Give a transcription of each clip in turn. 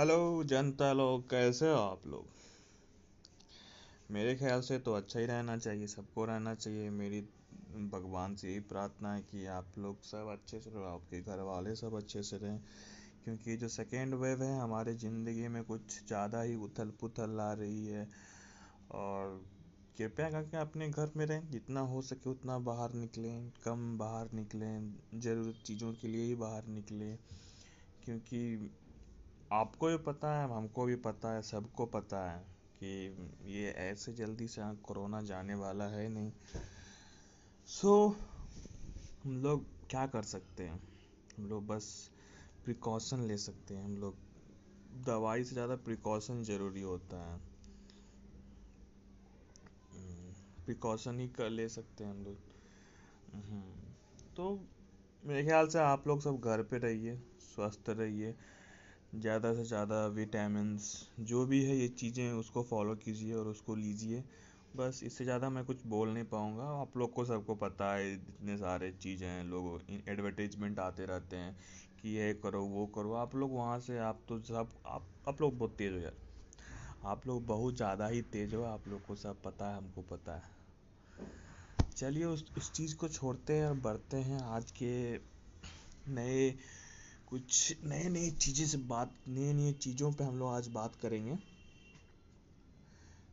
Hello जनता लोग, कैसे हो आप लोग? मेरे ख्याल से तो अच्छा ही रहना चाहिए, सबको रहना चाहिए। मेरी भगवान से यही प्रार्थना है कि आप लोग सब अच्छे से रहो, आपके घर वाले सब अच्छे से रहें। क्योंकि जो सेकेंड वेव है, हमारे ज़िंदगी में कुछ ज़्यादा ही उथल पुथल आ रही है। और कृपया करके अपने घर में रहें, जितना हो सके उतना बाहर निकलें, कम बाहर निकलें, ज़रूरत चीज़ों के लिए ही बाहर निकलें। क्योंकि आपको भी पता है हमको भी पता है सबको पता है कि ये ऐसे जल्दी से कोरोना जाने वाला है नहीं। सो so, हम लोग क्या कर सकते हैं? हम लोग बस प्रिकॉशन ले सकते हैं। हम लोग दवाई से ज़्यादा प्रिकॉशन ज़रूरी होता है। प्रिकॉशन ही कर ले सकते हैं हम लोग। हम्म, तो मेरे ख्याल से आप लोग सब घर पे रहिए स्वस्थ रहिए। ज़्यादा से ज़्यादा विटामिन्स, जो भी है ये चीज़ें उसको फॉलो कीजिए और उसको लीजिए। बस इससे ज़्यादा मैं कुछ बोल नहीं पाऊँगा। आप लोग को सबको पता है, इतने सारे चीज़ें हैं, लोग एडवर्टीजमेंट आते रहते हैं कि ये करो, वो करो। आप लोग वहाँ से, आप तो सब, आप आप लोग बहुत तेज़ हो यार। आप लोग बहुत ज़्यादा ही तेज़ हो, आप लोग को सब पता है, हमको पता है। चलिए उस उस चीज़ को छोड़ते हैं और बढ़ते हैं आज के नए कुछ नए नए चीज़ें से बात नए नए चीज़ों पे हम लोग आज बात करेंगे।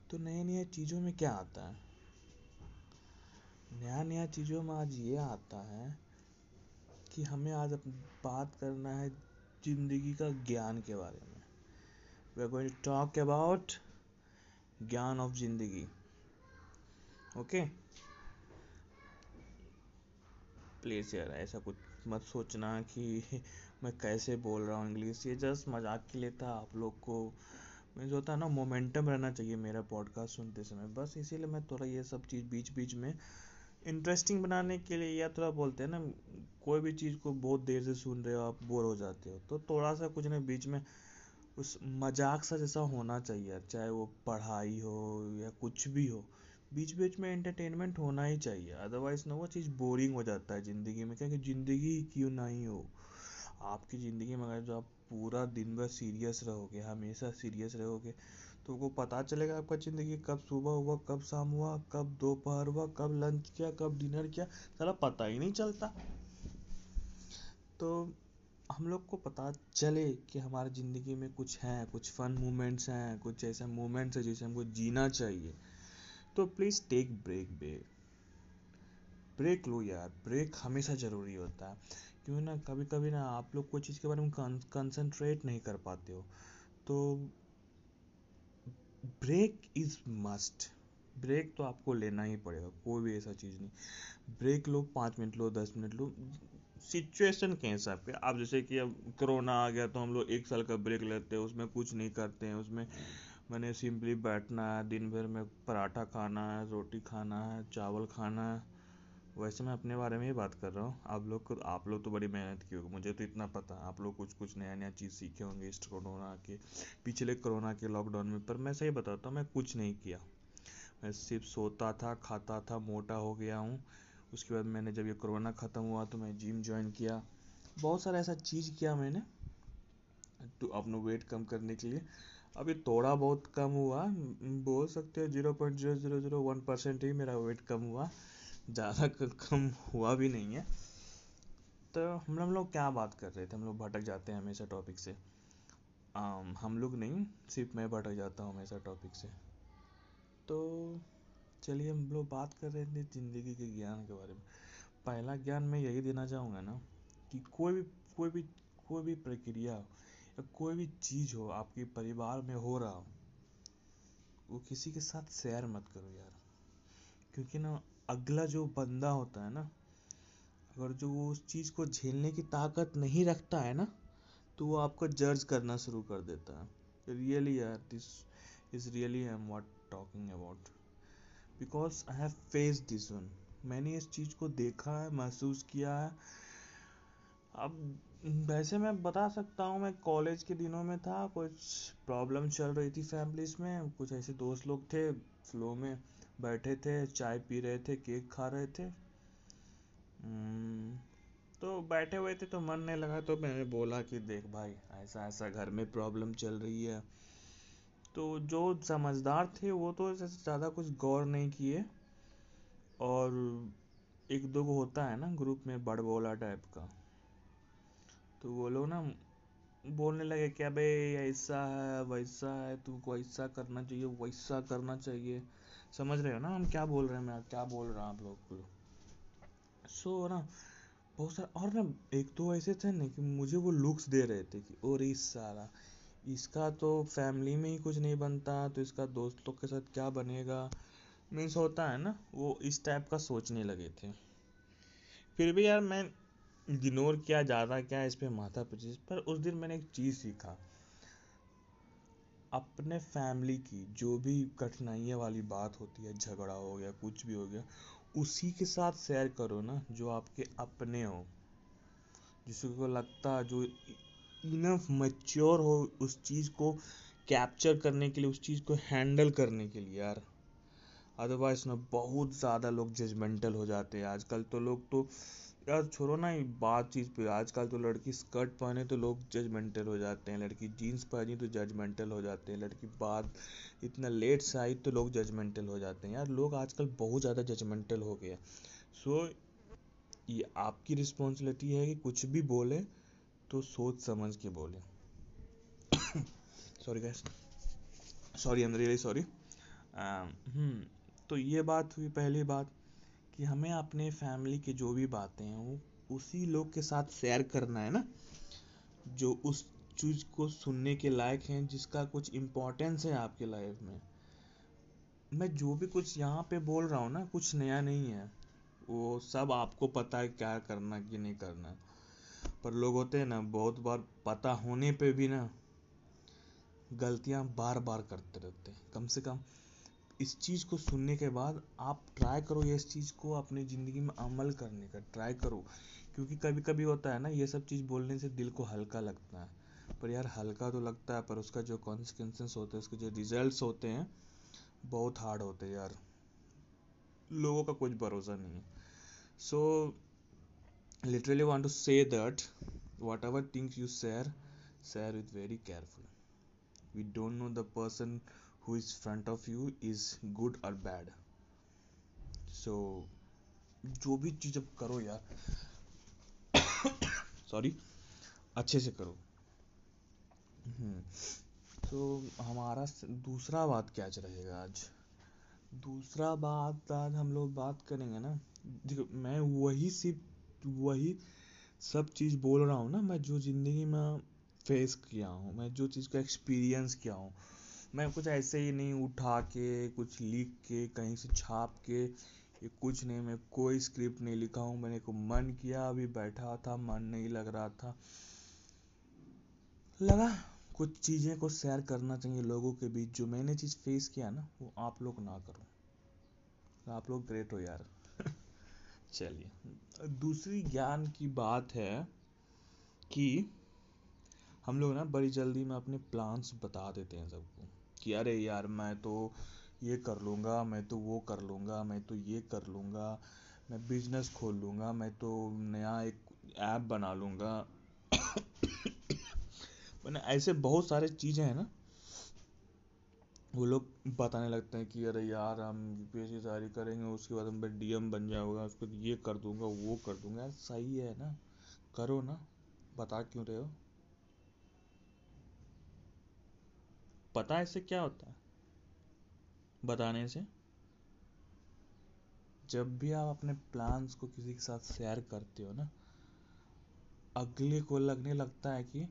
तो नए नए चीज़ों में क्या आता है? नया नया चीज़ों में आज ये आता है कि हमें आज बात करना है ज़िंदगी का ज्ञान के बारे में। We are going to talk about ज्ञान ऑफ़ ज़िंदगी। ओके प्लीज़ यार, ऐसा कुछ मत सोचना कि मैं कैसे बोल रहा हूँ इंग्लिश ये जस्ट मज़ाक के लिए था आप लोग को। मीन्स होता है ना मोमेंटम रहना चाहिए मेरा पॉडकास्ट सुनते समय। बस इसीलिए मैं थोड़ा ये सब चीज़ बीच बीच में इंटरेस्टिंग बनाने के लिए या थोड़ा बोलते हैं ना, कोई भी चीज़ को बहुत देर से सुन रहे हो, आप बोर हो जाते हो। तो थोड़ा सा कुछ ना बीच में उस मज़ाक सा जैसा होना चाहिए, चाहे वो पढ़ाई हो या कुछ भी हो। बीच बीच में एंटरटेनमेंट होना ही चाहिए अदरवाइज़ ना वो चीज़ बोरिंग हो जाता है ज़िंदगी में, क्योंकि ज़िंदगी क्यों नहीं हो? आपकी ज़िंदगी में अगर जो आप पूरा दिन भर सीरियस रहोगे, हमेशा सीरियस रहोगे तो वो पता चलेगा आपका ज़िंदगी कब सुबह हुआ, कब शाम हुआ, कब दोपहर हुआ, कब लंच किया, कब डिनर किया सारा पता ही नहीं चलता। तो हम लोग को पता चले कि हमारी ज़िंदगी में कुछ है, कुछ फन मोमेंट्स हैं, कुछ ऐसे मोमेंट्स हैं जिसे हमको जीना चाहिए। तो please take break break break लो यार ब्रेक हमेशा ज़रूरी होता है। क्यों ना कभी कभी ना आप लोग कोई चीज़ के बारे में कंसंट्रेट नहीं कर पाते हो। तो ब्रेक इज़ मस्ट ब्रेक तो आपको लेना ही पड़ेगा, कोई भी ऐसा चीज़ नहीं। ब्रेक लो, पाँच मिनट लो, दस मिनट लो। सिचुएशन के हिसाब पे आप जैसे कि अब कोरोना आ गया तो हम लोग एक साल का ब्रेक लेते हैं, उसमें कुछ नहीं करते हैं, उसमें मैंने सिंपली बैठना है, दिन भर में पराठा खाना है, रोटी खाना है, चावल खाना है। वैसे मैं अपने बारे में ही बात कर रहा हूँ। आप लोग को, आप लोग तो बड़ी मेहनत की होगी, मुझे तो इतना पता आप लोग कुछ कुछ नया नया चीज़ सीखे होंगे इस कोरोना के, पिछले कोरोना के लॉकडाउन में, पर मैं सही बताता हूँ, मैं कुछ नहीं किया। मैं सिर्फ़ सोता था, खाता था, मोटा हो गया हूँ। उसके बाद मैंने जब ये कोरोना ख़त्म हुआ तो मैं जिम ज्वाइन किया। बहुत सारा ऐसा चीज़ किया मैंने तो अपना वेट कम करने के लिए। अभी थोड़ा बहुत कम हुआ, बोल सकते हो zero point zero zero zero one percent ही मेरा वेट कम हुआ। ज़्यादा कम हुआ भी नहीं है। तो हम हम लोग क्या बात कर रहे थे? हम लोग भटक जाते हैं हमेशा टॉपिक से। आम, हम लोग नहीं सिर्फ़ मैं भटक जाता हूँ हमेशा टॉपिक से। तो चलिए हम लोग बात कर रहे थे ज़िंदगी के ज्ञान के बारे में। पहला ज्ञान मैं यही देना चाहूँगा ना कि कोई भी कोई भी कोई भी प्रक्रिया या कोई भी चीज़ हो आपके परिवार में हो रहा हो वो किसी के साथ शेयर मत करो यार। क्योंकि ना अगला जो बंदा होता है ना, अगर जो वो उस चीज़ को झेलने की ताकत नहीं रखता है ना तो वो आपको जज करना शुरू कर देता है। रियली यार this is really I am what talking about because I have face this one मैंने इस चीज़ को देखा है, महसूस किया है। अब वैसे मैं बता सकता हूँ, मैं कॉलेज के दिनों में था, कुछ प्रॉब्लम चल रही थी फैमिलीज़ में, कुछ ऐसे दोस्त लोग थे फ्लो में। बैठे थे चाय पी रहे थे केक खा रहे थे। हम्म, तो बैठे हुए थे तो मन नहीं लगा तो मैंने बोला कि देख भाई ऐसा ऐसा घर में प्रॉब्लम चल रही है। तो जो समझदार थे वो तो ज़्यादा कुछ गौर नहीं किए। और एक दो को होता है ना ग्रुप में बड़बोला टाइप का। तो वो लोग ना बोलने लगे क्या भाई ऐसा है वैसा है तुमको ऐसा करना चाहिए वैसा करना चाहिए। समझ रहे हो ना हम क्या बोल रहे हैं मैं क्या बोल रहा हूँ आप लोग? को सो so, ना बहुत सारा और ना एक दो ऐसे थे ना कि मुझे वो लुक्स दे रहे थे कि और इस सारा इसका तो फैमिली में ही कुछ नहीं बनता तो इसका दोस्तों के साथ क्या बनेगा? मीन्स होता है ना वो इस टाइप का सोचने लगे थे। फिर भी यार मैं इग्नोर किया ज़्यादा क्या इस पर माथा पच्चीस पर उस दिन मैंने एक चीज़ सीखा। अपने फैमिली की जो भी कठिनाइयाँ वाली बात होती है, झगड़ा हो गया, कुछ भी हो गया, उसी के साथ शेयर करो ना, जो आपके अपने हो। जिसको लगता जो इनफ मैच्योर हो उस चीज़ को कैप्चर करने के लिए, उस चीज़ को हैंडल करने के लिए यार। अदरवाइज़ ना बहुत ज़्यादा लोग जजमेंटल हो जाते हैं। आजकल तो लोग तो यार छोड़ो ना बात चीज़ पे। आजकल तो लड़की स्कर्ट पहने तो लोग जजमेंटल हो जाते हैं। लड़की जीन्स पहनी तो जजमेंटल हो जाते हैं। लड़की बात इतना लेट से आई तो लोग जजमेंटल हो जाते हैं। यार लोग आजकल बहुत ज़्यादा जजमेंटल हो गए सो ये आपकी रिस्पॉन्सिबिलिटी है कि कुछ भी बोले तो सोच समझ के बोले। Sorry guys sorry really sorry तो ये बात हुई, पहली बात। कि हमें अपने फैमिली की जो भी बातें हैं, वो उसी लोग के साथ शेयर करना है ना, जो उस चीज़ को सुनने के लायक हैं, जिसका कुछ इम्पोर्टेंस है आपके लाइफ में। मैं जो भी कुछ यहाँ पे बोल रहा हूँ ना, कुछ नया नहीं है। वो सब आपको पता है क्या करना, कि नहीं करना। पर लोग होते हैं ना, बहुत बार पता होने पे भी ना, गलतियाँ बार बार करते रहते हैं। कम से कम इस चीज़ को सुनने के बाद आप ट्राई करो ये इस चीज़ को अपनी ज़िंदगी में अमल करने का ट्राई करो। क्योंकि कभी कभी होता है ना, ये सब चीज़ बोलने से दिल को हल्का लगता है। पर यार हल्का तो लगता है, पर उसका जो कॉन्सिक्वेंसेस होते हैं, उसके जो रिजल्ट्स होते हैं, बहुत हार्ड होते हैं यार। लोगों का कुछ भरोसा नहीं है। So literally want to say that whatever things you share share with very careful we don't know the person who is front of you is good or bad. So, जो भी चीज़ अब करो यार सॉरी अच्छे से करो। तो हमारा दूसरा बात क्या रहेगा आज? दूसरा बात आज हम लोग बात करेंगे ना। देखो, मैं वही सिर्फ़ वही सब चीज़ बोल रहा हूँ ना, मैं जो ज़िंदगी में फेस किया हूँ, मैं जो चीज़ का एक्सपीरियंस किया हूँ मैं कुछ ऐसे ही नहीं उठा के, कुछ लिख के, कहीं से छाप के, ये कुछ नहीं, मैं कोई स्क्रिप्ट नहीं लिखा हूँ। मैंने को मन किया, अभी बैठा था, मन नहीं लग रहा था। लगा कुछ चीज़ें को शेयर करना चाहिए लोगों के बीच। जो मैंने चीज़ फेस किया ना, वो आप लोग ना करो। आप लोग ग्रेट हो यार। चलिए। दूसरी ज्ञान की बात है कि हम लोग ना बड़ी जल्दी में अपने प्लान्स बता देते हैं सबको। कि अरे यार मैं तो ये कर लूँगा, मैं तो वो कर लूँगा, मैं तो ये कर लूँगा, मैं बिज़नेस खोल लूँगा, मैं तो नया एक ऐप बना लूँगा। मैंने ऐसे बहुत सारे चीज़ें हैं ना, वो लोग बताने लगते हैं कि अरे यार हम यूपीएससी तैयारी करेंगे, उसके बाद हम डीएम बन जाऊँगा उसके ये कर दूँगा, वो कर दूँगा। सही है ना? करो ना। बता क्यों रहे हो? पता है इससे क्या होता है? बताने से। जब भी आप अपने प्लान्स को किसी के साथ शेयर करते हो ना, अगले को लगने लगता है कि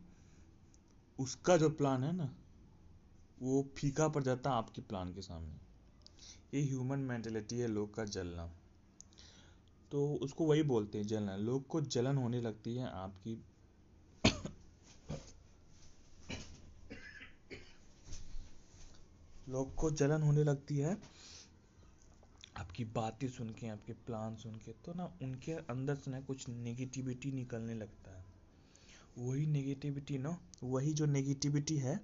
उसका जो प्लान है ना, वो फीका पड़ जाता है आपके प्लान के सामने। ये ह्यूमन मेंटेलिटी है लोग का जलना। तो उसको वही बोलते हैं, जलना। लोग को जलन होने लगती है आपकी लोग को जलन होने लगती है। आपकी बातें सुन के, आपके प्लान सुन के तो ना उनके अंदर से ना कुछ नेगेटिविटी निकलने लगता है। वही नेगेटिविटी ना, वही जो नेगेटिविटी है,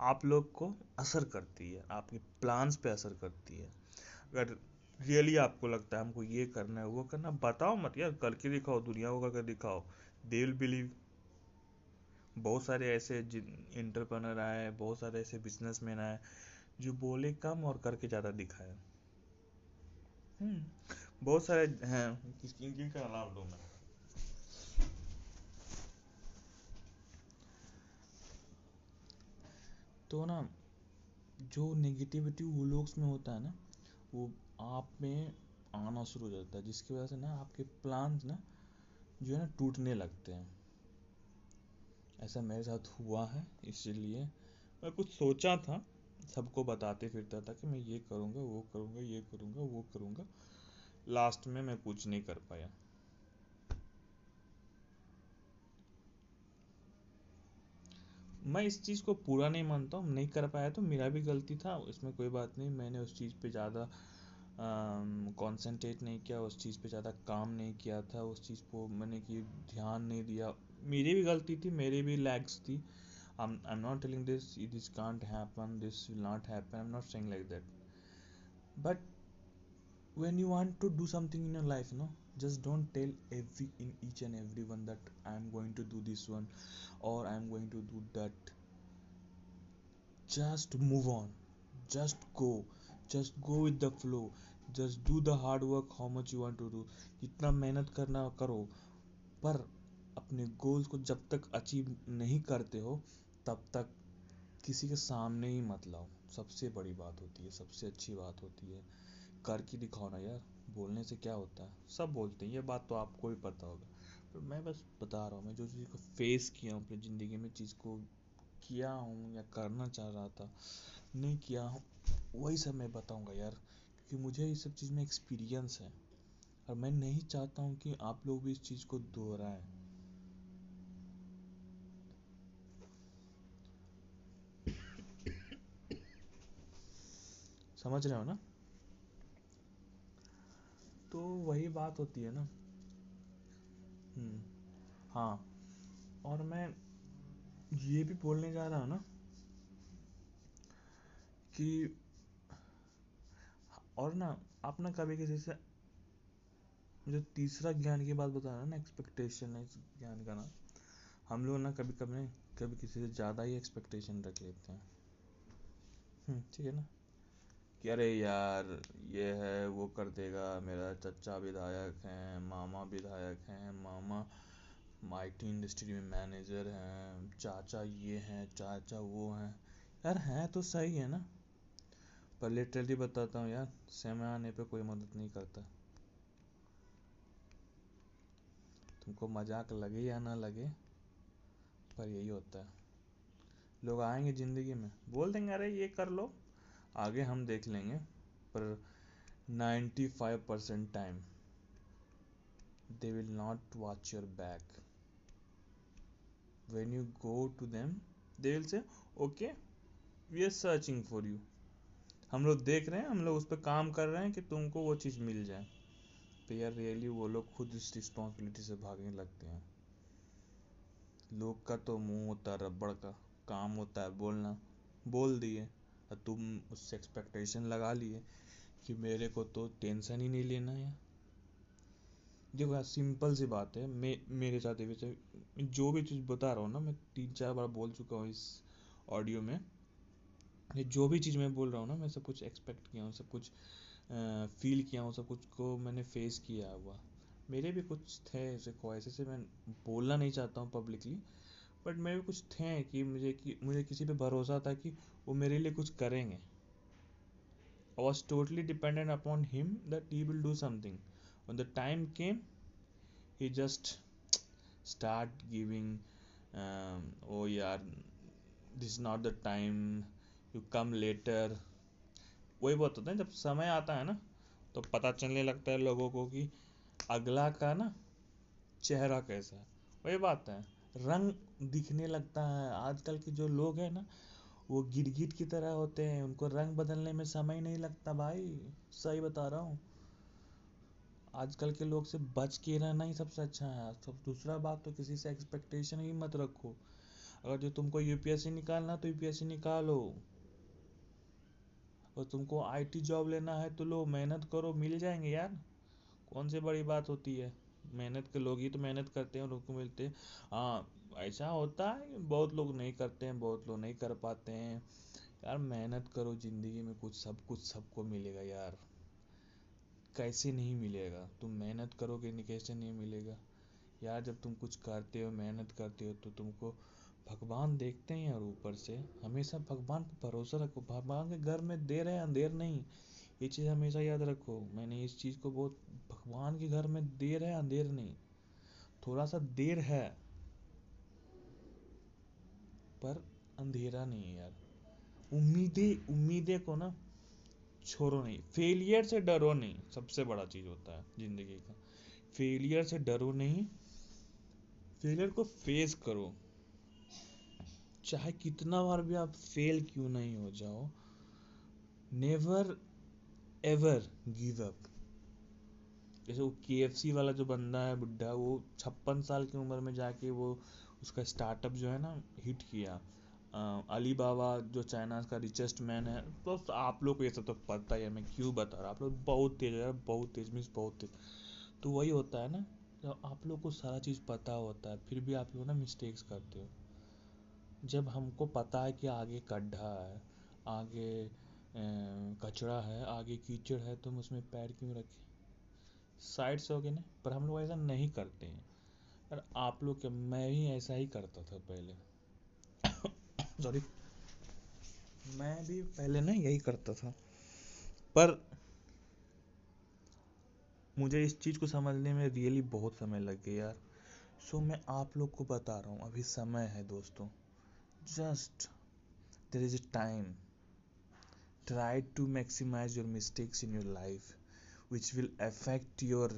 आप लोग को असर करती है, आपके प्लान्स पे असर करती है। अगर रियली आपको लगता है हमको ये करना है, वो करना बताओ मत यार, करके दिखाओ, दुनिया को करके दिखाओ। दे विल बिलीव बहुत सारे ऐसे इंटरप्रनर आए, बहुत सारे ऐसे बिजनेसमैन आए जो बोले कम और करके ज़्यादा दिखाए। हम्म। बहुत सारे हैं किस किन का नाम दूँ मैं? तो ना जो नेगेटिविटी वो लोग में होता है ना वो आप में आना शुरू हो जाता है जिसकी वजह से ना आपके प्लान ना जो है ना टूटने लगते हैं। ऐसा मेरे साथ हुआ है इसीलिए मैं कुछ सोचा था सबको बताते फिरता था कि मैं ये करूँगा, वो करूँगा, ये करूँगा, वो करूँगा। लास्ट में मैं कुछ नहीं कर पाया। मैं इस चीज़ को पूरा नहीं मानता हूँ, नहीं कर पाया तो मेरा भी गलती था, इसमें कोई बात नहीं। मैंने उस चीज़ पे ज़्यादा कंसंट्रेट नहीं किया, उस चीज़ पे ज़्यादा काम नहीं किया था, उस चीज़ को मैंने कि ध्यान नहीं दिया। मेरी भी गलती थी, मेरी भी लैग्स थी। I'm, I'm not telling this this can't happen this will not happen I'm not saying like that but when you want to do something in your life no just don't tell every in each and everyone that I'm going to do this one or I'm going to do that just move on just go just go with the flow just do the hard work how much you want to do जितना मेहनत करना करो पर अपने goals को जब तक achieve नहीं करते हो तब तक किसी के सामने ही मत लाओ। सबसे बड़ी बात होती है, सबसे अच्छी बात होती है, कर के दिखाओ ना यार, बोलने से क्या होता है? सब बोलते हैं, ये बात तो आपको भी पता होगा। पर मैं बस बता रहा हूँ, मैं जो चीज़ को फेस किया हूँ, अपनी ज़िंदगी में चीज़ को किया हूँ या करना चाह रहा था, नहीं किया हूँ, वही सब मैं बताऊँगा यार, क्योंकि मुझे ये सब चीज़ में एक्सपीरियंस है। और मैं नहीं चाहता हूँ कि आप लोग भी इस चीज़ को दोहराएँ। समझ रहे हो ना? तो वही बात होती है ना। हम्म हाँ। और मैं ये भी बोलने जा रहा हूँ ना कि और ना आप ना कभी किसी से जो तीसरा ज्ञान की बात बता रहा ना एक्सपेक्टेशन है इस ज्ञान का ना हम लोग ना कभी कभी कभी किसी से ज़्यादा ही एक्सपेक्टेशन रख लेते हैं। हम्म, ठीक है ना? कि अरे यार, ये है, वो कर देगा, मेरा चचा विधायक हैं, मामा विधायक हैं, मामा माइटी इंडस्ट्री में मैनेजर हैं, चाचा ये हैं, चाचा वो हैं। यार, हैं तो सही है ना? पर लिटरली बताता हूँ यार, समय आने पे कोई मदद नहीं करता। तुमको मज़ाक लगे या ना लगे, पर यही होता है। लोग आएँगे ज़िंदगी में। बोल देंगे, अरे ये कर लो। आगे हम देख लेंगे, पर 95 percent time they will not watch your back when you go to them, they will say, okay, we are searching for you. हम लोग देख रहे हैं, हम लोग उस पर काम कर रहे हैं कि तुमको वो चीज़ मिल जाए। तो यार रियली वो लोग खुद इस रिस्पॉन्सिबिलिटी से भागने लगते हैं। लोग का तो मुँह होता है रबड़ का, काम होता है बोलना, बोल दिए। तुम उससे एक्सपेक्टेशन लगा लिए कि मेरे को तो टेंशन ही नहीं लेना है। देखो यार सिंपल सी बात है। मैं, मेरे साथ वैसे जो भी चीज़ बता रहा हूँ ना, मैं तीन चार बार बोल चुका हूँ इस ऑडियो में। जो भी चीज़ मैं बोल रहा हूँ ना, मैं सब कुछ एक्सपेक्ट किया हूँ, सब कुछ फील किया हूँ, सब कुछ को मैंने फेस किया हुआ। मेरे भी कुछ थे ऐसे ख्वाहिश से, मैं बोलना नहीं चाहता हूँ पब्लिकली बट मेरे कुछ थे कि मुझे कि, मुझे किसी पे भरोसा था कि वो मेरे लिए कुछ करेंगे। I was totally dependent upon him that he will do something on the time came he just start giving oh यार this not the time you come later वही बहुत होता है, जब समय आता है ना तो पता चलने लगता है लोगों को कि अगला का ना चेहरा कैसा है। वही बात है, रंग दिखने लगता है। आजकल के जो लोग हैं ना, वो गिरगिट की तरह होते हैं। उनको रंग बदलने में समय नहीं लगता भाई, सही बता रहा हूँ। आजकल के लोग से बच के रहना ही सबसे अच्छा है। सब दूसरा बात तो किसी से एक्सपेक्टेशन ही मत रखो। अगर जो तुमको यूपीएससी निकालना तो यूपीएससी निकालो। और तुमको आईटी जॉब लेना है तो लो, मेहनत करो, मिल जाएँगे यार। कौन सी बड़ी बात होती है? मेहनत के लोग ही तो मेहनत करते हैं और उनको मिलते हैं। हाँ ऐसा होता है बहुत लोग नहीं करते हैं, बहुत लोग नहीं कर पाते हैं। यार मेहनत करो, ज़िंदगी में कुछ, सब कुछ सबको मिलेगा यार। कैसे नहीं मिलेगा? तुम मेहनत करोगे कैसे नहीं मिलेगा। यार जब तुम कुछ करते हो, मेहनत करते हो तो तुमको भगवान देखते हैं यार ऊपर से। हमेशा भगवान पर भरोसा रखो। भगवान के घर में देर है, अंधेर नहीं। ये चीज़ हमेशा याद रखो। मैंने इस चीज़ को बहुत, भगवान के घर में देर है, अंधेर नहीं। थोड़ा सा देर है। पर अंधेरा नहीं है यार। उम्मीदें उम्मीदें को ना छोड़ो नहीं। फेलियर से डरो नहीं, सबसे बड़ा चीज़ होता है ज़िंदगी का। फेलियर से डरो नहीं फेलियर को फेस करो। चाहे कितना बार भी आप फेल क्यों नहीं हो जाओ नेवर एवर गिव अप जैसे वो KFC वाला जो बंदा है बुढ़ा वो छप्पन साल की उम्र में जाके वो उसका स्टार्टअप जो है ना हिट किया। अली बाबा जो चाइना का रिचेस्ट मैन है तो आप लोग को ये सब तो पता ही है, मैं क्यों बता रहा आप लोग बहुत तेज है बहुत तेज मीन्स बहुत तेज। तो वही होता है ना जब आप लोग को सारा चीज़ पता होता है, फिर भी आप लोग ना मिस्टेक्स करते हो। जब हमको पता है कि आगे गड्ढा है, आगे कचरा है, आगे कीचड़ है तो हम उसमें पैर क्यों रखें? साइड से हो गए ना, पर हम लोग ऐसा नहीं करते हैं। पर आप लोग के, मैं भी ऐसा ही करता था पहले। सॉरी मैं भी पहले ना यही करता था। पर मुझे इस चीज़ को समझने में रियली बहुत समय लग गया यार। सो मैं आप लोग को बता रहा हूँ, अभी समय है दोस्तों। Just there is a time try to maximize your mistakes in your life which will affect your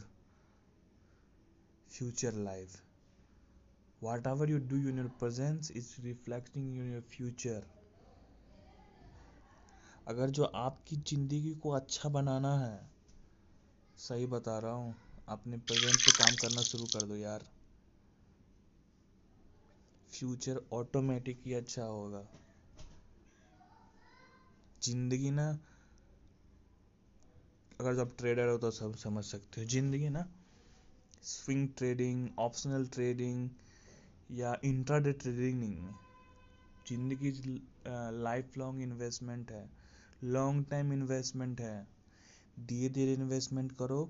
future life. Whatever you do in your presence is reflecting in your future. अगर जो आपकी ज़िंदगी को अच्छा बनाना है, सही बता रहा हूँ, अपने प्रेजेंट पे काम करना शुरू कर दो यार फ्यूचर ऑटोमेटिक ही अच्छा होगा ज़िंदगी ना, अगर जब ट्रेडर हो तो सब समझ सकते हो, ज़िंदगी ना स्विंग ट्रेडिंग ऑप्शनल ट्रेडिंग या इंट्राडे ट्रेडिंग नहीं है ज़िंदगी लाइफ लॉन्ग इन्वेस्टमेंट है लॉन्ग टाइम इन्वेस्टमेंट है। धीरे धीरे इन्वेस्टमेंट करो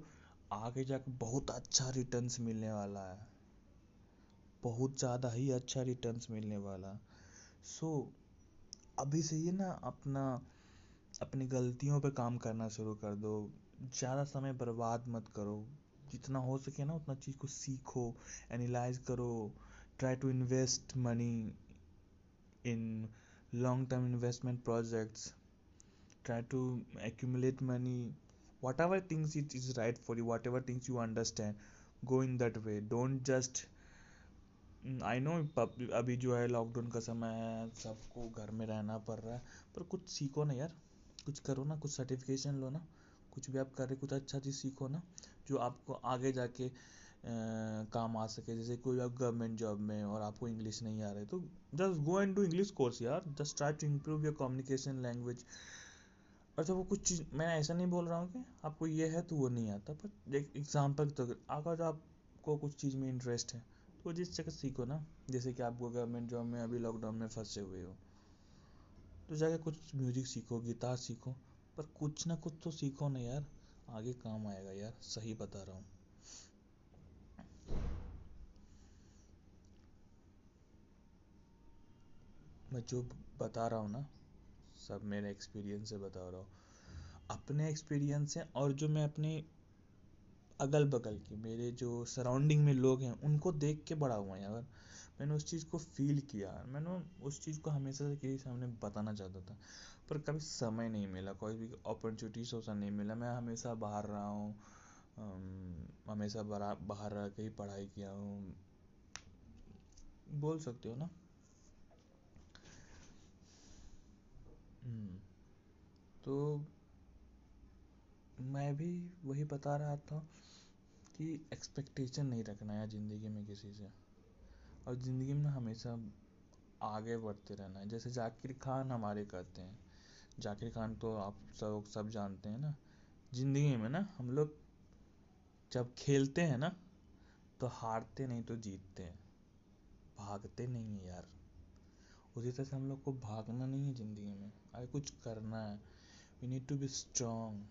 आगे जाकर बहुत अच्छा रिटर्न्स मिलने वाला है। बहुत ज़्यादा ही अच्छा रिटर्न्स मिलने वाला। सो so, अभी से ही ना अपना अपनी गलतियों पे काम करना शुरू कर दो। ज़्यादा समय बर्बाद मत करो। जितना हो सके ना उतना चीज़ को सीखो एनालाइज करो try to invest money in long term investment projects try to accumulate money whatever things it is right for you whatever things you understand go in that way don't just I know अभी जो है lockdown का समय है, सबको घर में रहना पड़ रहा है, पर कुछ सीखो ना यार, कुछ करो ना, कुछ सर्टिफिकेशन लो ना, कुछ भी आप कर रहे कुछ अच्छा चीज़ सीखो ना जो आपको आगे जाके आ, काम आ सके। जैसे कोई आप गवर्नमेंट जॉब में और आपको इंग्लिश नहीं आ रहा तो just go and do English course यार। Just try to improve your communication language जब वो कुछ चीज़ मैं ऐसा नहीं बोल रहा हूँ कि आपको ये है तो वो नहीं आता पर एग्ज़ाम्पल तो अगर जो आपको कुछ चीज़ में इंटरेस्ट है तो जिस जगह सीखो ना जैसे कि आपको गवर्नमेंट जॉब में अभी लॉकडाउन में फंसे हुए हो तो जाके कुछ म्यूज़िक सीखो गिटार सीखो पर कुछ ना कुछ तो सीखो ना यार। आगे काम आएगा यार, सही बता रहा हूँ। मैं जो बता रहा हूँ ना, सब मेरे एक्सपीरियंस से बता रहा हूँ। अपने एक्सपीरियंस से और जो मैं अपने अगल बगल के, मेरे जो सराउंडिंग में लोग हैं, उनको देख के बड़ा हुआ यार। मैंने उस चीज़ को फील किया। मैंने उस चीज़ को हमेशा से किसी सामने बताना चाहता था। पर कभी समय नहीं मिला कोई भी अपॉर्चुनिटी सोचा नहीं मिला। मैं हमेशा बाहर रहा हूँ हमेशा बाहर रह के ही पढ़ाई किया हूँ। बोल सकते हो ना? हम्म, तो मैं भी वही बता रहा था कि एक्सपेक्टेशन नहीं रखना है ज़िंदगी में किसी से। और ज़िंदगी में हमेशा आगे बढ़ते रहना है। जैसे जाकिर खान हमारे कहते हैं। जाकिर खान तो आप सब सब जानते हैं ना, ज़िंदगी में ना हम लोग जब खेलते हैं ना तो हारते नहीं तो जीतते हैं। भागते नहीं है यार। उसी तरह से हम लोग को भागना नहीं है ज़िंदगी में। अरे कुछ करना है। We need to be strong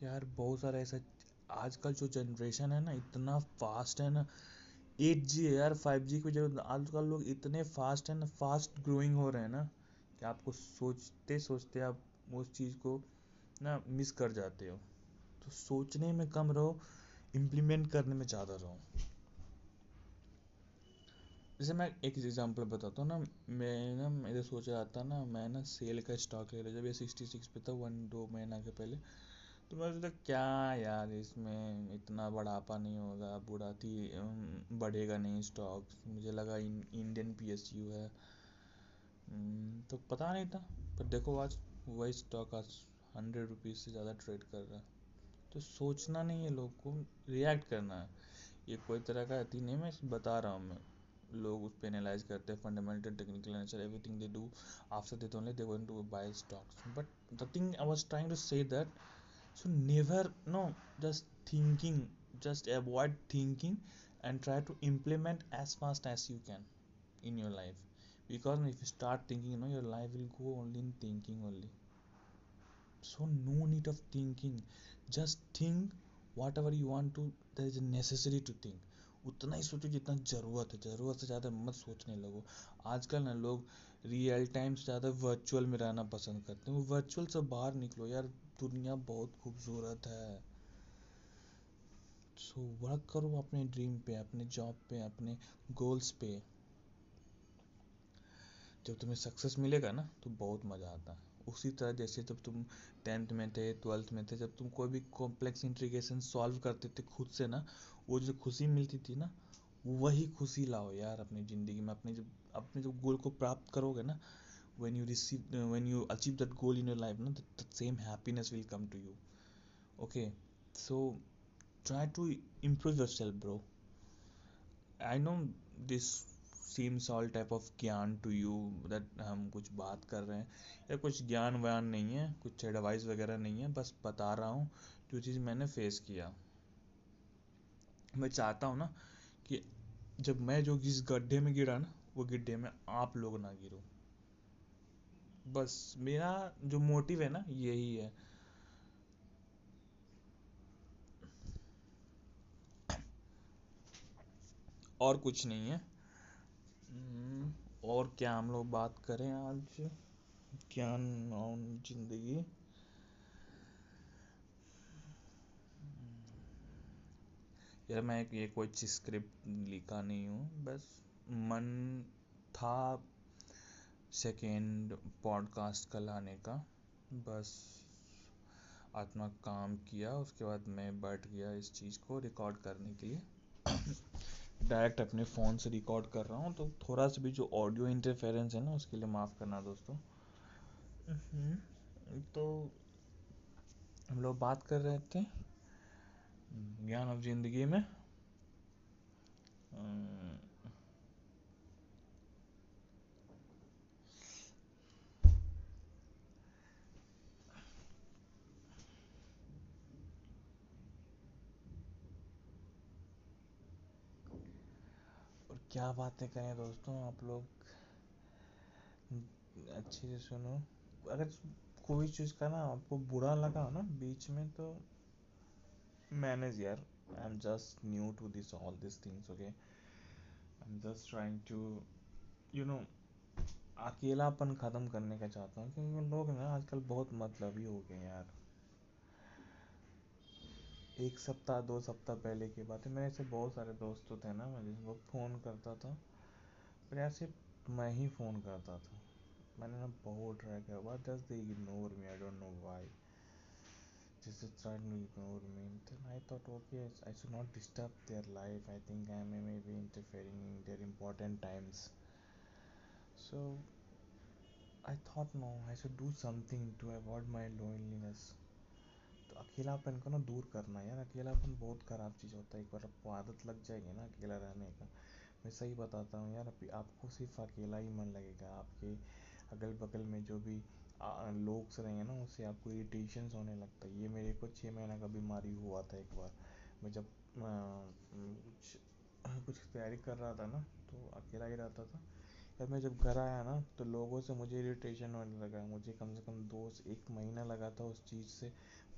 यार बहुत सारा ऐसा आजकल जो जनरेशन है ना, इतना फास्ट है ना। एट जी यार फाइव जी की ज़रूरत आजकल लोग इतने फास्ट हैं ना फास्ट ग्रोइंग हो रहे हैं ना। आपको सोचते सोचते आप उस चीज़ को ना मिस कर जाते हो। तो सोचने में कम रहो इम्प्लीमेंट करने में ज़्यादा रहो। जैसे मैं एक एग्जांपल बताता हूँ ना, मैं ना मेरे सोच रहा था ना, मैं ना सेल का स्टॉक ले रहा जब ये सिक्सटी सिक्स पे था वन दो महीना के पहले तो मैं सोचा क्या यार, इसमें इतना बढ़ापा नहीं होगा बुढ़ा थी बढ़ेगा नहीं स्टॉक मुझे लगा इंडियन पीएसयू है। तो पता नहीं था, पर देखो आज वही स्टॉक आज हंड्रेड रुपीज़ से ज़्यादा ट्रेड कर रहा है। तो सोचना नहीं है लोग को रिएक्ट करना है। ये कोई तरह का अति नहीं, मैं बता रहा हूँ मैं। लोग उस पर एनालाइज करते हैं fundamental technical nature everything they do after that only they going to buy stocks but the thing I was trying to say that so never, no, just thinking, just avoid thinking and try to implement as fast as you can in your life. Because if you start thinking no your life will go only in thinking only so no need of thinking just think whatever you want to there is necessary to think उतना ही सोचो जितना ज़रूरत है। ज़रूरत से ज़्यादा मत सोचने लगो। आजकल ना लोग रियल टाइम से ज़्यादा वर्चुअल में रहना पसंद करते हैं। वर्चुअल से बाहर निकलो यार दुनिया बहुत खूबसूरत है। सो so, वर्क करो अपने ड्रीम पे अपने जॉब पे अपने गोल्स पे। जब तुम्हें सक्सेस मिलेगा ना तो बहुत मज़ा आता है। उसी तरह जैसे जब तुम टेंथ में थे ट्वेल्थ में थे, जब तुम कोई भी कॉम्प्लेक्स इंट्रीगेशन सॉल्व करते थे खुद से ना, वो जो खुशी मिलती थी ना, वही खुशी लाओ यार अपनी ज़िंदगी में। अपने जब अपने जब गोल को प्राप्त करोगे ना when you receive when you achieve that goal in your life ना that same happiness will come to you okay so try to improve yourself bro I know this seems all type of ज्ञान to you that हम कुछ बात कर रहे हैं। या कुछ ज्ञान व्यान नहीं है, कुछ एडवाइस वगैरह नहीं है, बस बता रहा हूँ जो चीज़ मैंने फेस किया। मैं चाहता हूँ ना कि जब मैं जो जिस गड्ढे में गिरा ना, वो गड्ढे में आप लोग ना गिरो। बस मेरा जो मोटिव है ना, यही है। और कुछ नहीं है। और क्या हम लोग बात करें आज? और ज़िंदगी? यार मैं ये कोई स्क्रिप्ट लिखा नहीं हूँ, बस मन था सेकेंड पॉडकास्ट का लाने का, बस आत्मा काम किया, उसके बाद मैं बैठ गया इस चीज़ को रिकॉर्ड करने के लिए। डायरेक्ट अपने फ़ोन से रिकॉर्ड कर रहा हूँ तो थोड़ा सा भी जो ऑडियो इंटरफेरेंस है ना उसके लिए माफ़ करना दोस्तों। हम्म, तो हम लोग बात कर रहे थे ज्ञान ऑफ़ ज़िंदगी में। क्या बातें करें दोस्तों आप लोग? अच्छे से सुनो। अगर कोई चीज़ का ना आपको बुरा लगा हो ना बीच में तो मैनेज यार। I am just new to this all this things okay I am just trying to you know अकेलापन ख़त्म करने का चाहता हूँ क्योंकि लोग ना आजकल बहुत मतलबी हो गए यार। एक सप्ताह, दो सप्ताह पहले की बात है। मेरे ऐसे बहुत सारे दोस्तों थे ना, मैं जिनको फ़ोन करता था। पर ऐसे मैं ही फ़ोन करता था। मैंने ना बहुत ट्राई किया। बात दस they ignore me I don't know why जैसे ignore me I thought okay I should not disturb their life I think I am maybe interfering in their important times so I thought no I should do something to avoid my loneliness अकेलापन को ना दूर करना यार, अकेलापन बहुत ख़राब चीज़ होता है। एक बार आपको आदत लग जाएगी ना अकेला रहने का। मैं सही बताता हूँ यार आपको सिर्फ़ अकेला ही मन लगेगा। आपके अगल बगल में जो भी लोग रहेंगे ना, उससे आपको इरीटेशन होने लगता है। ये मेरे को छः महीना का बीमारी हुआ था एक बार। मैं जब कुछ कुछ तैयारी कर रहा था ना तो अकेला ही रहता था। फिर मैं जब घर आया ना तो लोगों से मुझे इरिटेशन होने लगा। मुझे कम से कम दो से एक महीना लगा था उस चीज़ से।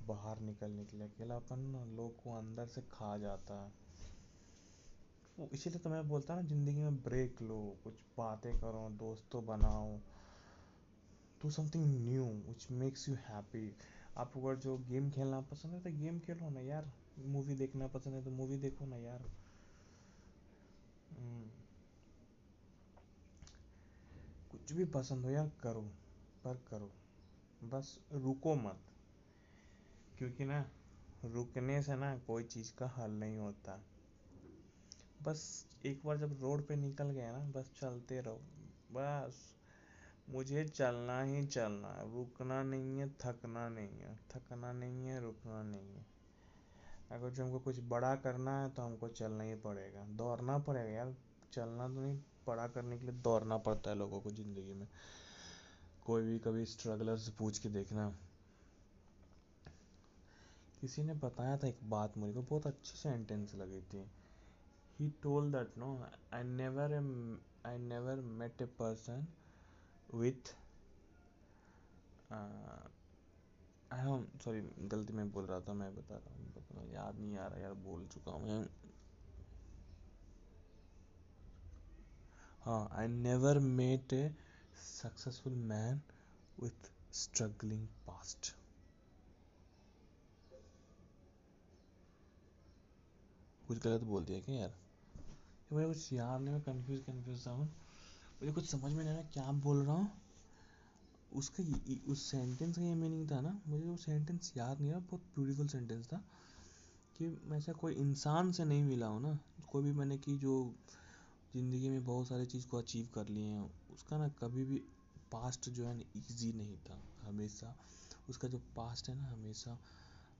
बाहर निकलने के लिए, अकेलापन ना लोग को अंदर से खा जाता है। इसीलिए तो मैं बोलता ना, ज़िंदगी में ब्रेक लो, कुछ बातें करो, दोस्तों बनाओ do something new which makes you happy आपको अगर जो गेम खेलना पसंद है तो गेम खेलो ना यार मूवी देखना पसंद है तो मूवी देखो ना यार। हम्म। कुछ भी पसंद हो यार करो, पर करो। बस रुको मत। क्योंकि ना, रुकने से ना कोई चीज़ का हल नहीं होता। बस एक बार जब रोड पे निकल गए ना, बस चलते रहो। बस, मुझे चलना ही चलना है। रुकना नहीं है, थकना नहीं है। थकना नहीं है, रुकना नहीं है। अगर जो हमको कुछ बड़ा करना है तो हमको चलना ही पड़ेगा। दौड़ना पड़ेगा यार। चलना तो नहीं, बड़ा करने के लिए दौड़ना पड़ता है लोगों को ज़िंदगी में। कोई भी कभी स्ट्रगलर से पूछ के देखना। किसी ने बताया था एक बात मुझे को, बहुत अच्छी सेंटेंस लगी थी। Told that, no, i never am, i never met a person with I am sorry गलती में बोल रहा था, मैं बता रहा हूँ, बता याद नहीं आ रहा यार, बोल चुका हूँ मैं। हाँ I never met a successful man with struggling past कुछ गलत बोल दिया क्या यार? मुझे कुछ याद नहीं, मैं कंफ्यूज कंफ्यूज था मुझे कुछ समझ में नहीं आ रहा क्या बोल रहा हूँ। उसका उस सेंटेंस का ये मीनिंग था ना, मुझे वो सेंटेंस याद नहीं रहा बहुत ब्यूटीफुल सेंटेंस था। कि मैं ऐसा कोई इंसान से नहीं मिला हूँ ना, कोई भी मैंने कि जो ज़िंदगी में बहुत सारी चीज़ को अचीव कर लिए हैं, उसका ना कभी भी पास्ट जो है ना ईजी नहीं था, हमेशा। उसका जो पास्ट है ना, हमेशा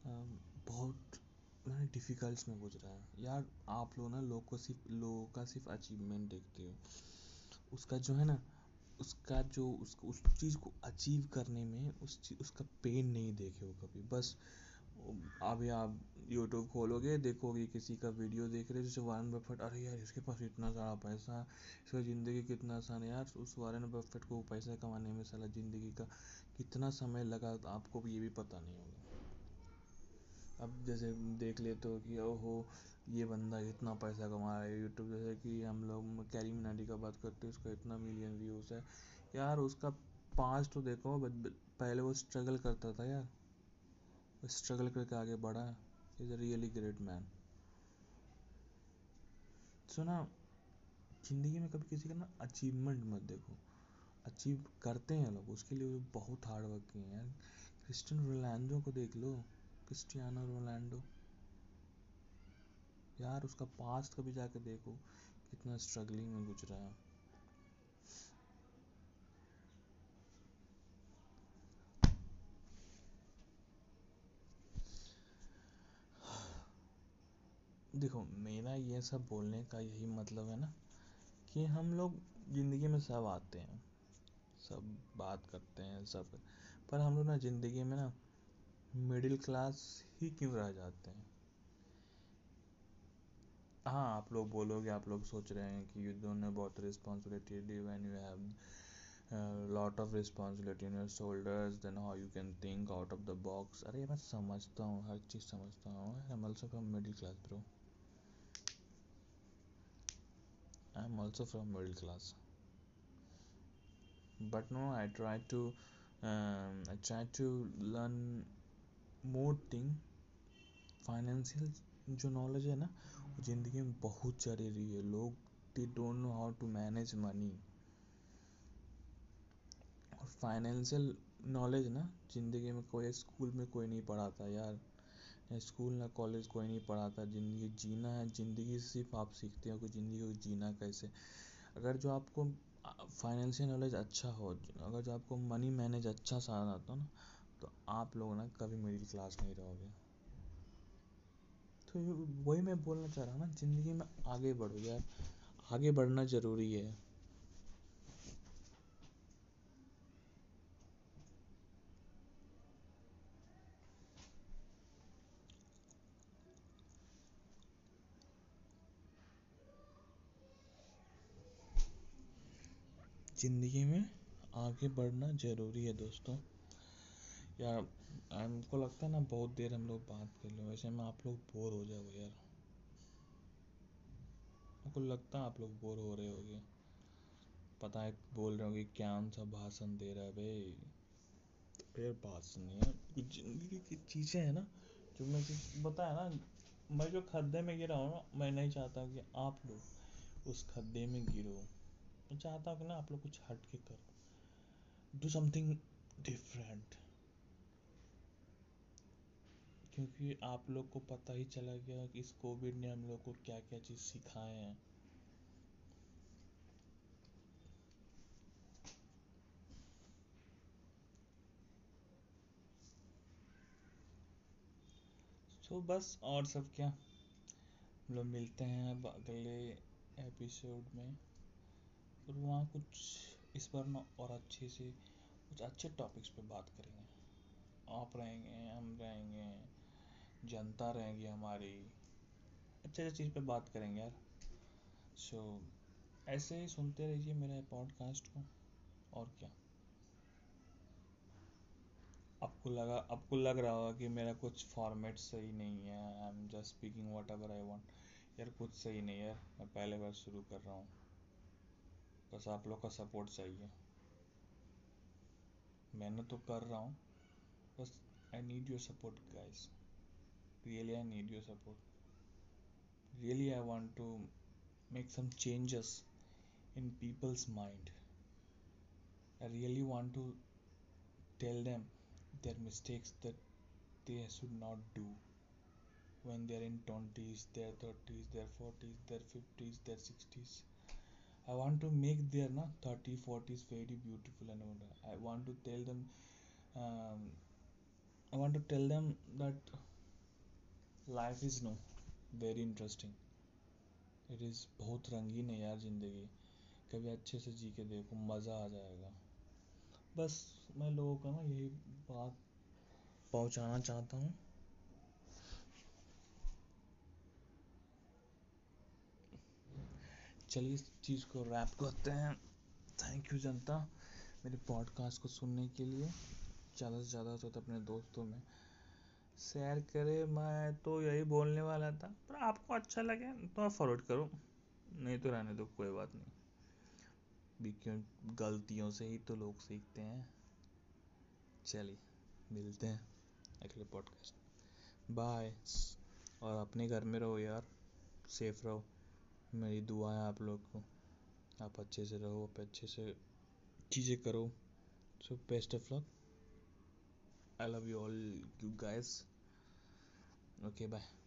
बहुत मैंने डिफ़िकल्ट में गुजरा है। यार, आप लोग ना लोग को सिर्फ़, लोगों का सिर्फ़ अचीवमेंट देखते हो। उसका जो है ना, उसका जो, उस उस चीज़ को अचीव करने में उस चीज़ उसका पेन नहीं देखे हो कभी। बस अभी आप यूट्यूब खोलोगे, देखोगे, किसी का वीडियो देख रहे हो, जैसे वारन बफेट अरे यार, इसके पास इतना सारा पैसा, इसका ज़िंदगी कितना आसान है। यार, उस वारन बफेट को पैसा कमाने में साला ज़िंदगी का कितना समय लगा, आपको भी ये भी पता नहीं होगा। अब जैसे देख लेते हो कि ओहो, ये बंदा इतना पैसा कमा रहा है यूट्यूब जैसे कि हम लोग कैरी मिनाटी का बात करते हैं, उसका इतना मिलियन व्यूज़ है। यार, उसका पाँच तो देखो पहले वो स्ट्रगल करता था यार। स्ट्रगल करके आगे बढ़ा। Is a really great man सुना ज़िंदगी में कभी किसी का ना अचीवमेंट मत देखो। अचीव करते हैं लोग, उसके लिए बहुत हार्ड वर्क किए हैं यार। क्रिस्टियन रोनाल्डो को देख लो। Cristiano Ronaldo. यार उसका पास्ट कभी जाके देखो, कितना स्ट्रगलिंग में गुजरा है। देखो, मेरा ये सब बोलने का यही मतलब है ना, कि हम लोग ज़िंदगी में सब आते हैं। सब बात करते हैं, सब पर हम लोग ना ज़िंदगी में ना मिडिल क्लास ही क्यों रह जाते हैं? हाँ आप लोग बोलोगे आप लोग सोच रहे हैं कि you don't know about responsibility when you have lot of responsibility in your shoulders then how you can think out of the box अरे मैं समझता हूँ हर चीज़ समझता हूँ। I am also from middle class bro I am also from middle class no i try to um, i try to learn more thing financial जो knowledge है ना, वो ज़िंदगी में बहुत ज़रूरी है। लोग they don't know how to manage money और फाइनेंशियल नॉलेज ना, ज़िंदगी में कोई स्कूल में कोई नहीं पढ़ाता यार। ना स्कूल ना कॉलेज कोई नहीं पढ़ाता। ज़िंदगी जीना है, ज़िंदगी सिर्फ़ आप सीखते हो कि ज़िंदगी को जीना कैसे। अगर जो आपको फाइनेंशियल नॉलेज अच्छा हो, अगर जो आपको मनी मैनेज अच्छा सा आता हो ना तो आप लोग ना कभी मिडिल क्लास नहीं रहोगे। तो वही मैं बोलना चाह रहा हूँ ना, ज़िंदगी में आगे बढ़ो यार। आगे बढ़ना ज़रूरी है। ज़िंदगी में आगे बढ़ना ज़रूरी है दोस्तों। यार, हमको लगता है ना बहुत देर हम लोग बात कर लें। वैसे में आप लोग बोर हो जाओगे यार। आपको लगता है आप लोग बोर हो रहे होगे। पता है बोल रहे होगे क्या सा भाषण दे रहा है भाई। तो यार भाषण नहीं है कुछ ज़िंदगी की चीज़ें हैं ना, जो मैं बताया ना, मैं जो खड्डे में गिरा हूँ ना, मैं नहीं चाहता कि आप लोग उस खड्डे में गिरो। मैं चाहता हूँ कि ना आप लोग कुछ हट के करो। डू समथिंग डिफरेंट क्योंकि आप लोग को पता ही चला गया कि इस कोविड ने हम लोग को क्या क्या चीज़ सिखाए हैं। तो बस और सब क्या? हम लोग मिलते हैं अब अगले एपिसोड में। और वहाँ कुछ, इस बार ना और अच्छे से कुछ अच्छे टॉपिक्स पे बात करेंगे। आप रहेंगे, हम रहेंगे। जनता रहेगी हमारी। अच्छे अच्छे चीज़ पे बात करेंगे यार। सो so, ऐसे ही सुनते रहिए मेरे पॉडकास्ट को। और क्या? आपको लगा आपको लग रहा होगा कि मेरा कुछ फॉर्मेट सही नहीं है। I am just speaking whatever I want यार कुछ सही नहीं है। मैं पहले बार शुरू कर रहा हूँ। बस आप लोग का सपोर्ट चाहिए। मेहनत तो कर रहा हूँ। बस I need your support guys really I need your support. Really, I want to make some changes in people's mind. I really want to tell them their mistakes that they should not do when they are in 20s, their 30s, their 40s, their 50s, their 60s. I want to make their na, 30, 40s very beautiful and older. I want to tell them, um, I want to tell them that life is no. Very interesting. It is बहुत रंगीन है यार ज़िंदगी। कभी अच्छे से जी के देखो, मज़ा आ जाएगा। बस मैं लोगों को ना यही बात पहुंचाना चाहता हूँ। चलिए इस चीज़ को रैप करते हैं। थैंक यू जनता, मेरे पॉडकास्ट को सुनने के लिए। ज़्यादा से ज़्यादा तो अपने दोस्तों में। शेयर करें, मैं तो यही बोलने वाला था। पर आपको अच्छा लगे तो आप फॉरवर्ड करो। नहीं तो रहने दो, कोई बात नहीं। क्यों, गलतियों से ही तो लोग सीखते हैं। चलिए, मिलते हैं अगले पॉडकास्ट बाय और अपने घर में रहो यार। सेफ़ रहो। मेरी दुआ है आप लोग को। आप अच्छे से रहो, आप अच्छे से चीज़ें करो। So best of luck i love you all you guys. Okay bye.